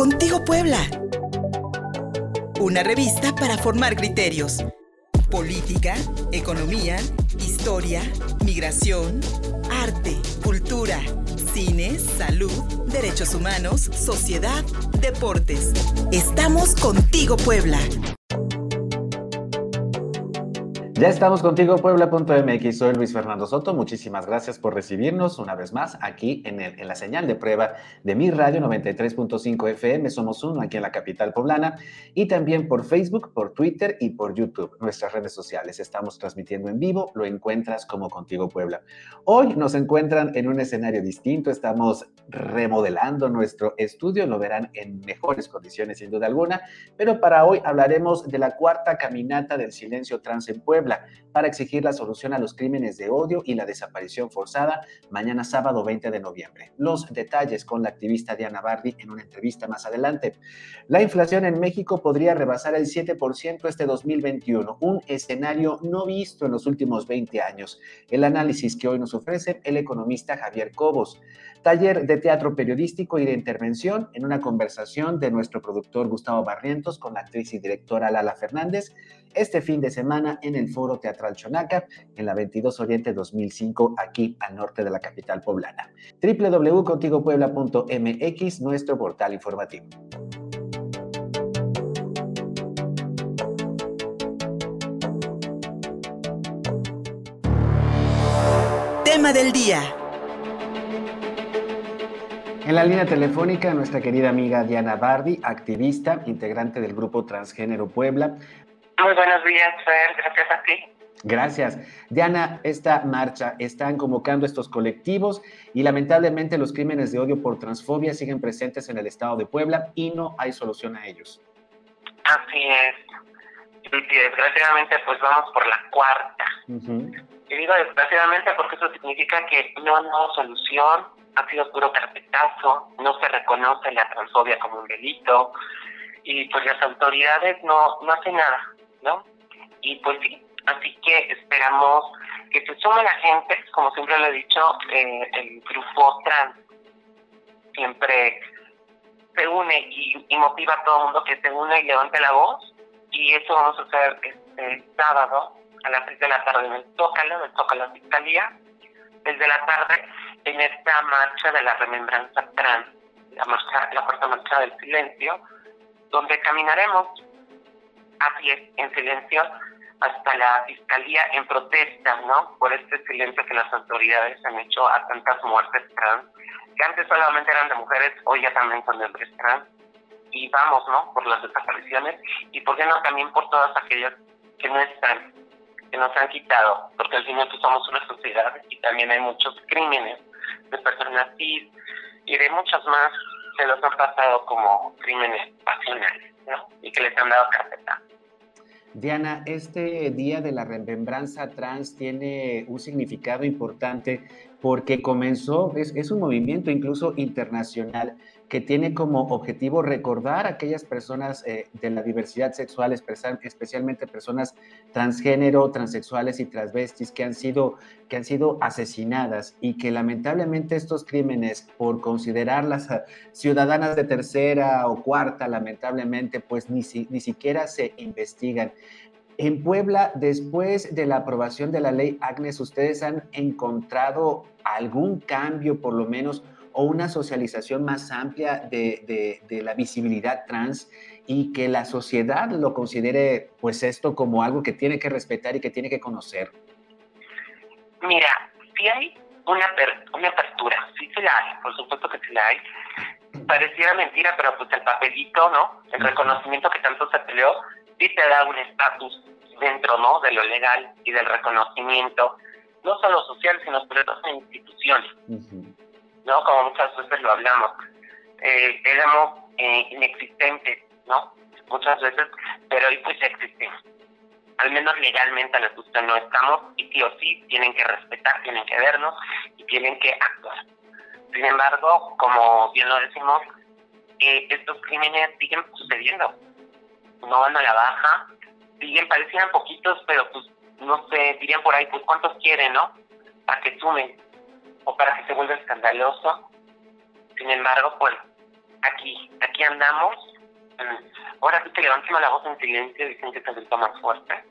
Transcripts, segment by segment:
Contigo Puebla. Una revista para formar criterios. Política, economía, historia, migración, arte, cultura, cine, salud, derechos humanos, sociedad, deportes. Estamos contigo Puebla. Ya estamos contigo, Puebla.mx. Soy Luis Fernando Soto. Muchísimas gracias por recibirnos una vez más aquí en, en la señal de prueba de mi radio 93.5 FM. Somos uno aquí en la capital poblana y también por Facebook, por Twitter y por YouTube, nuestras redes sociales. Estamos transmitiendo en vivo. Lo encuentras como Contigo Puebla. Hoy nos encuentran en un escenario distinto. Estamos remodelando nuestro estudio. Lo verán en mejores condiciones, sin duda alguna. Pero para hoy hablaremos de la cuarta caminata del silencio trans en Puebla para exigir la solución a los crímenes de odio y la desaparición forzada mañana sábado 20 de noviembre. Los detalles con la activista Diana Bardi en una entrevista más adelante. La inflación en México podría rebasar el 7% este 2021, un escenario no visto en los últimos 20 años. El análisis que hoy nos ofrece el economista Javier Cobos. Taller de teatro periodístico y de intervención en una conversación de nuestro productor Gustavo Barrientos con la actriz y directora Lala Fernández este fin de semana en el Foro Teatral Chonaca, en la 22 Oriente 2005, aquí al norte de la capital poblana. www.contigopuebla.mx, nuestro portal informativo. Tema del día. En la línea telefónica, nuestra querida amiga Diana Bardi, activista, integrante del Grupo Transgénero Puebla. Muy buenos días, Fer. Gracias a ti. Gracias. Diana, esta marcha están convocando estos colectivos y lamentablemente los crímenes de odio por transfobia siguen presentes en el estado de Puebla y no hay solución a ellos. Así es. Y desgraciadamente pues vamos por la cuarta. Y digo desgraciadamente porque eso significa que no hay solución, ha sido puro carpetazo, no se reconoce la transfobia como un delito y pues las autoridades no, no hacen nada. ¿no? Y pues sí, así que esperamos que se sume la gente, como siempre lo he dicho, eh, el grupo trans siempre se une y, motiva a todo el mundo que se une y levante la voz, y eso vamos a hacer este sábado a las 6 de la tarde en el Tócalo, en el Tócalo Fiscalía, desde la tarde en esta marcha de la remembranza trans, la, marcha, la cuarta marcha del silencio, donde caminaremos así es, en silencio hasta la fiscalía en protesta, ¿no? Por este silencio que las autoridades han hecho a tantas muertes trans, que antes solamente eran de mujeres, hoy ya también son de hombres trans. Y vamos, ¿no? Por las desapariciones y, ¿por qué no? También por todas aquellas que no están, que nos han quitado, porque al final pues, somos una sociedad y también hay muchos crímenes de personas cis y de muchos más que los han pasado como crímenes pasionales, ¿no? Y que les han dado carpeta. Diana, este Día de la Remembranza Trans tiene un significado importante porque comenzó, es, un movimiento incluso internacional que tiene como objetivo recordar a aquellas personas eh, de la diversidad sexual, especialmente personas transgénero, transexuales y transvestis que han, sido, que han sido asesinadas y que lamentablemente estos crímenes, por considerarlas ciudadanas de tercera o cuarta, lamentablemente, pues ni, ni siquiera se investigan. En Puebla, después de la aprobación de la ley Agnes, ¿ustedes han encontrado algún cambio, por lo menos, o una socialización más amplia de, la visibilidad trans y que la sociedad lo considere, pues, esto como algo que tiene que respetar y que tiene que conocer? Mira, si hay una, una apertura, sí se la hay, por supuesto que sí la hay. Pareciera mentira, pero pues el papelito, ¿no? El reconocimiento que tanto se peleó, sí te da un estatus dentro ¿no? de lo legal y del reconocimiento, no solo social, sino sobre todo en instituciones, ¿no? Como muchas veces lo hablamos. Eh, éramos eh, inexistentes, ¿no? Muchas veces, pero hoy pues ya existimos. Al menos legalmente a la que no estamos y sí o sí tienen que respetar, tienen que vernos y tienen que actuar. Sin embargo, como bien lo decimos, eh, estos crímenes siguen sucediendo. No van a la baja, siguen, parecían poquitos, pero pues no sé, dirían por ahí, pues cuántos quieren, ¿no? Para que sumen o para que se vuelva escandaloso. Sin embargo, pues aquí, aquí andamos. Ahora sí que levantemos la voz en silencio, dicen que se grita más fuerte.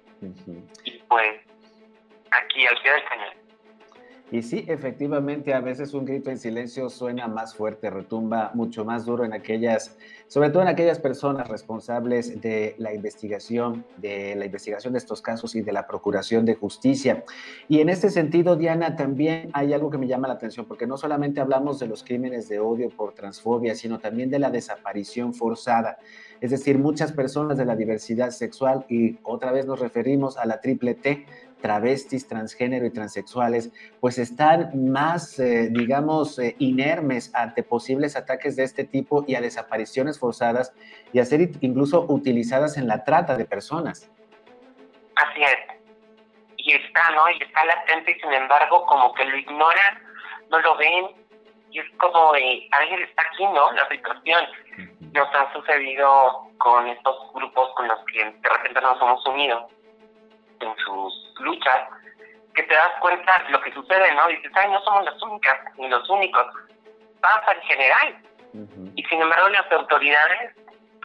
Y pues, aquí al pie del cañón. Y sí, efectivamente, a veces un grito en silencio suena más fuerte, retumba mucho más duro en aquellas, sobre todo en aquellas personas responsables de la investigación, de la investigación de estos casos y de la procuración de justicia. Y en este sentido, Diana, también hay algo que me llama la atención, porque no solamente hablamos de los crímenes de odio por transfobia, sino también de la desaparición forzada. Es decir, muchas personas de la diversidad sexual, y otra vez nos referimos a la triple T, travestis, transgénero y transexuales, pues están más, eh, digamos, eh, inermes ante posibles ataques de este tipo y a desapariciones forzadas y a ser incluso utilizadas en la trata de personas. Así es. Y está, ¿no? Y está latente y sin embargo como que lo ignoran, no lo ven y es como, eh, alguien está aquí, ¿no? La situación. Nos ha sucedido con estos grupos con los que de repente nos hemos unido en sus luchas, que te das cuenta de lo que sucede, ¿no? Dices, ay, no somos las únicas ni los únicos, pasa en general. Y sin embargo las autoridades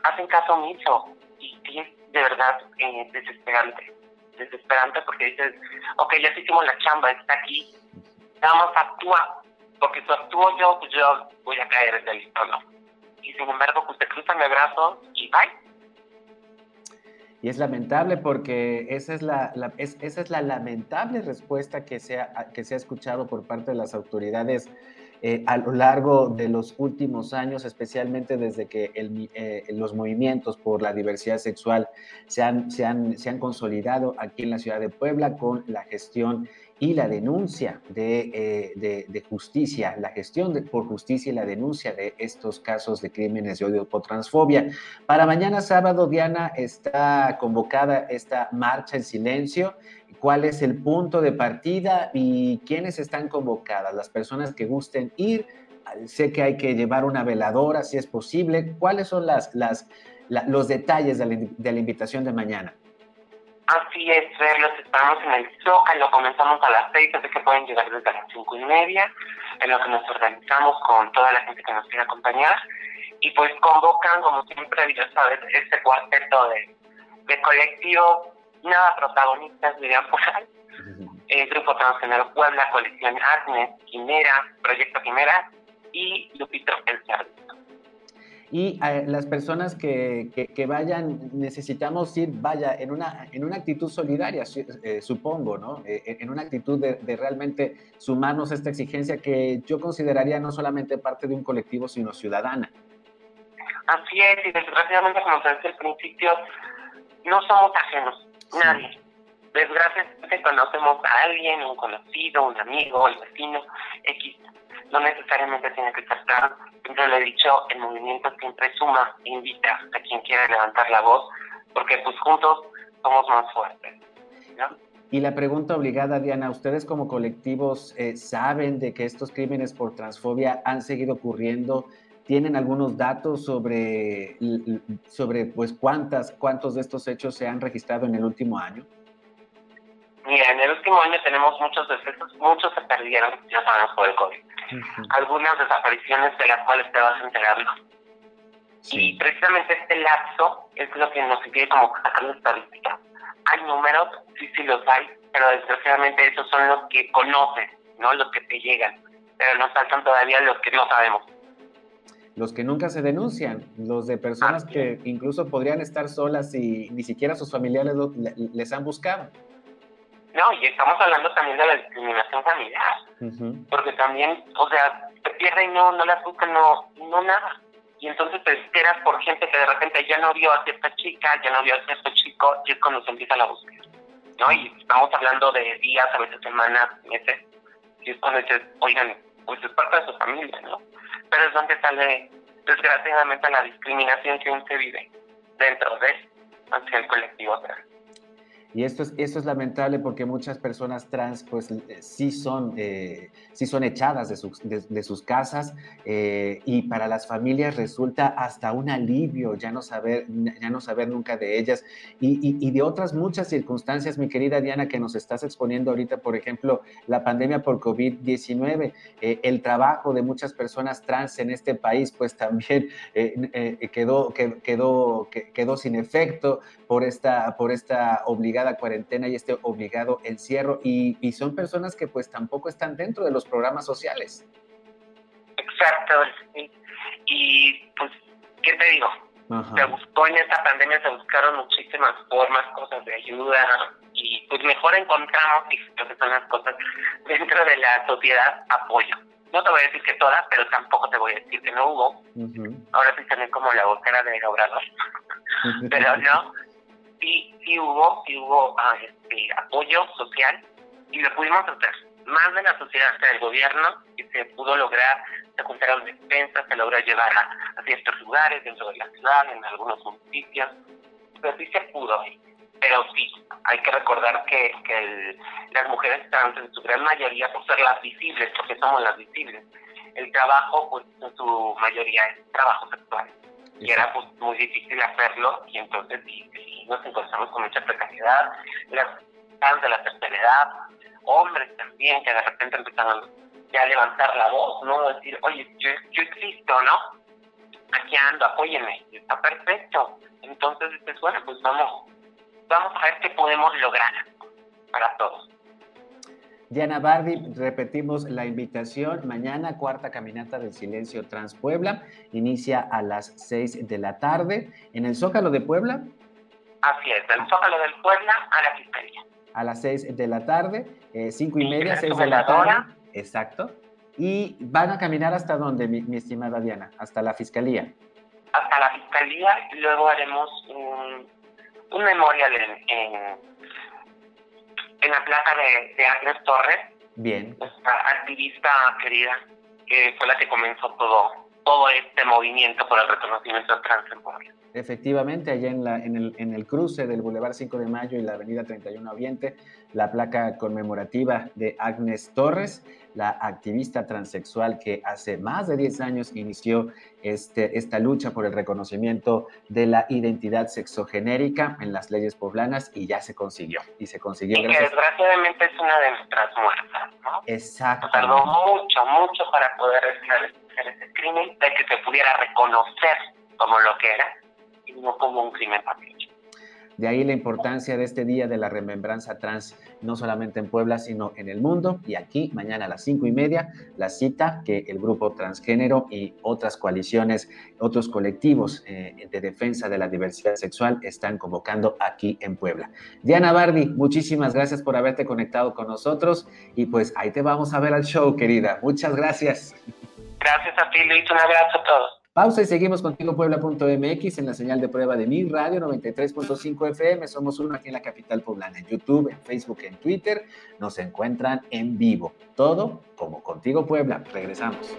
hacen caso omiso y, es de verdad eh, desesperante, desesperante porque dices, ok, ya hicimos la chamba, está aquí, nada más actúa, porque si actúo yo, pues yo voy a caer en el ¿no? Y sin embargo, pues te cruzan el brazo y bye y es lamentable porque esa es la, esa es la lamentable respuesta que se, ha, que se ha escuchado por parte de las autoridades eh, a lo largo de los últimos años, especialmente desde que eh, los movimientos por la diversidad sexual se han, se, han, se han consolidado aquí en la ciudad de Puebla con la gestión y la denuncia de, eh, justicia, la gestión por justicia y la denuncia de estos casos de crímenes de odio por transfobia. Para mañana sábado, Diana, está convocada esta marcha en silencio. ¿Cuál es el punto de partida y quiénes están convocadas? Las personas que gusten ir. Sé que hay que llevar una veladora, si es posible. ¿Cuáles son los detalles de la invitación de mañana? Así es, los estamos en el Zócalo, comenzamos a las seis, así que pueden llegar desde las cinco y media, en lo que nos organizamos con toda la gente que nos quiere acompañar, y pues convocan, como siempre, ya sabes, este cuarteto de, de colectivo, nada protagonistas, dirían por ahí, el Grupo Transgénero Puebla, Colección Agnes, Quimera, Proyecto Quimera y Lupito El Cerdo. Y eh, las personas que, que, vayan, necesitamos ir, vaya, en una, en una actitud solidaria, eh, supongo, ¿no? Eh, en una actitud de, de, realmente sumarnos a esta exigencia que yo consideraría no solamente parte de un colectivo, sino ciudadana. Así es, y desgraciadamente, como te decía al principio, no somos ajenos, nadie. Desgraciadamente conocemos a alguien, un conocido, un amigo, el vecino, X. No necesariamente tiene que estar claro siempre lo he dicho, el movimiento siempre suma e invita a quien quiera levantar la voz, porque pues juntos somos más fuertes. Y la pregunta obligada, Diana, ¿ustedes como colectivos eh, saben de que estos crímenes por transfobia han seguido ocurriendo? ¿Tienen algunos datos sobre, sobre pues, cuántas, cuántos de estos hechos se han registrado en el último año? Mira, en el último año tenemos muchos decesos, muchos se perdieron, ya sabemos, por el COVID. Algunas desapariciones de las cuales te vas enterando. Y precisamente este lapso es lo que nos sigue como sacando estadística. Hay números, sí, sí los hay, pero desgraciadamente esos son los que conoces, ¿no? Los que te llegan. Pero nos faltan todavía los que no sabemos. Los que nunca se denuncian, los de personas que incluso podrían estar solas y ni siquiera sus familiares les han buscado. No, y estamos hablando también de la discriminación familiar, porque también, o sea, te pierden y no, no las buscan, no, no nada. Y entonces te esperas por gente que de repente ya no vio a cierta chica, ya no vio a cierto chico, y es cuando se empieza la búsqueda. ¿no? Y estamos hablando de días, a veces semanas, meses, y es cuando dices, oigan, pues es parte de su familia, ¿no? Pero es donde sale, desgraciadamente, la discriminación que uno se vive dentro de, hacia el colectivo. Y esto es, esto es lamentable porque muchas personas trans pues eh, sí son, eh, sí son echadas de sus, de, sus casas eh, y para las familias resulta hasta un alivio ya no saber, ya no saber nunca de ellas. Y, y, de otras muchas circunstancias, mi querida Diana, que nos estás exponiendo ahorita, por ejemplo, la pandemia por COVID-19, el trabajo de muchas personas trans en este país pues también quedó, quedó, quedó sin efecto por esta, por esta obligada cuarentena y este obligado encierro y, son personas que pues tampoco están dentro de los programas sociales. Exacto, y pues, ¿qué te digo? Se buscó en esta pandemia, se buscaron muchísimas formas, cosas de ayuda y pues mejor encontramos, y creo que son las cosas, dentro de la sociedad apoyo. No te voy a decir que todas, pero tampoco te voy a decir que no hubo. Ahora sí también como la vocera de Obrador. pero no, sí, sí hubo, sí hubo ah, este, apoyo social y lo pudimos hacer. Más de la sociedad que del gobierno y se pudo lograr, se juntaron despensas, se logró llevar a, ciertos lugares dentro de la ciudad, en algunos municipios, pero sí se pudo. Pero sí, hay que recordar que, que las mujeres trans en su gran mayoría, por ser las visibles, porque somos las visibles, el trabajo pues en su mayoría es trabajo sexual y era pues, muy difícil hacerlo y entonces sí, nos encontramos con mucha precariedad, las de la tercera edad, hombres también que de repente empezaron ya a levantar la voz, ¿no? Decir, oye, yo, yo existo, ¿no? Aquí ando, apóyenme, está perfecto. Entonces dices, bueno, pues vamos, vamos a ver qué podemos lograr para todos. Diana Bardi, repetimos la invitación. Mañana, cuarta caminata del silencio Trans Puebla. Inicia a las 6 de la tarde en el Zócalo de Puebla. Así es, del Zócalo del Puebla a la Fiscalía. A las 6 de la tarde, 5 eh, y media, 6 de la tarde. Exacto. ¿Y van a caminar hasta dónde, mi, estimada Diana? ¿Hasta la Fiscalía? Hasta la Fiscalía luego haremos un, un memorial en, en, la plaza de, de Agnes Torres. Bien. Nuestra activista querida, que fue la que comenzó todo todo este movimiento por el reconocimiento trans en Efectivamente, allá en, la, en, el, en el cruce del Boulevard 5 de Mayo y la Avenida 31 Oriente, la placa conmemorativa de Agnes Torres, la activista transexual que hace más de 10 años inició este, esta lucha por el reconocimiento de la identidad sexogenérica en las leyes poblanas y ya se consiguió. Y se consiguió y que desgraciadamente es una de nuestras muertas, ¿no? Exacto. Tardó mucho, mucho para poder esclarecer ese crimen, de que se pudiera reconocer como lo que era y no como un crimen patriótico. De ahí la importancia de este día de la remembranza trans, no solamente en Puebla, sino en el mundo. Y aquí, mañana a las cinco y media, la cita que el grupo transgénero y otras coaliciones, otros colectivos eh, de defensa de la diversidad sexual están convocando aquí en Puebla. Diana Bardi, muchísimas gracias por haberte conectado con nosotros. Y pues ahí te vamos a ver al show, querida. Muchas gracias. Gracias a ti, Luis. Un abrazo a todos. Pausa y seguimos contigo Puebla.mx en la señal de prueba de mi radio 93.5 FM. Somos uno aquí en la capital poblana, en YouTube, en Facebook, en Twitter. Nos encuentran en vivo. Todo como Contigo Puebla. Regresamos.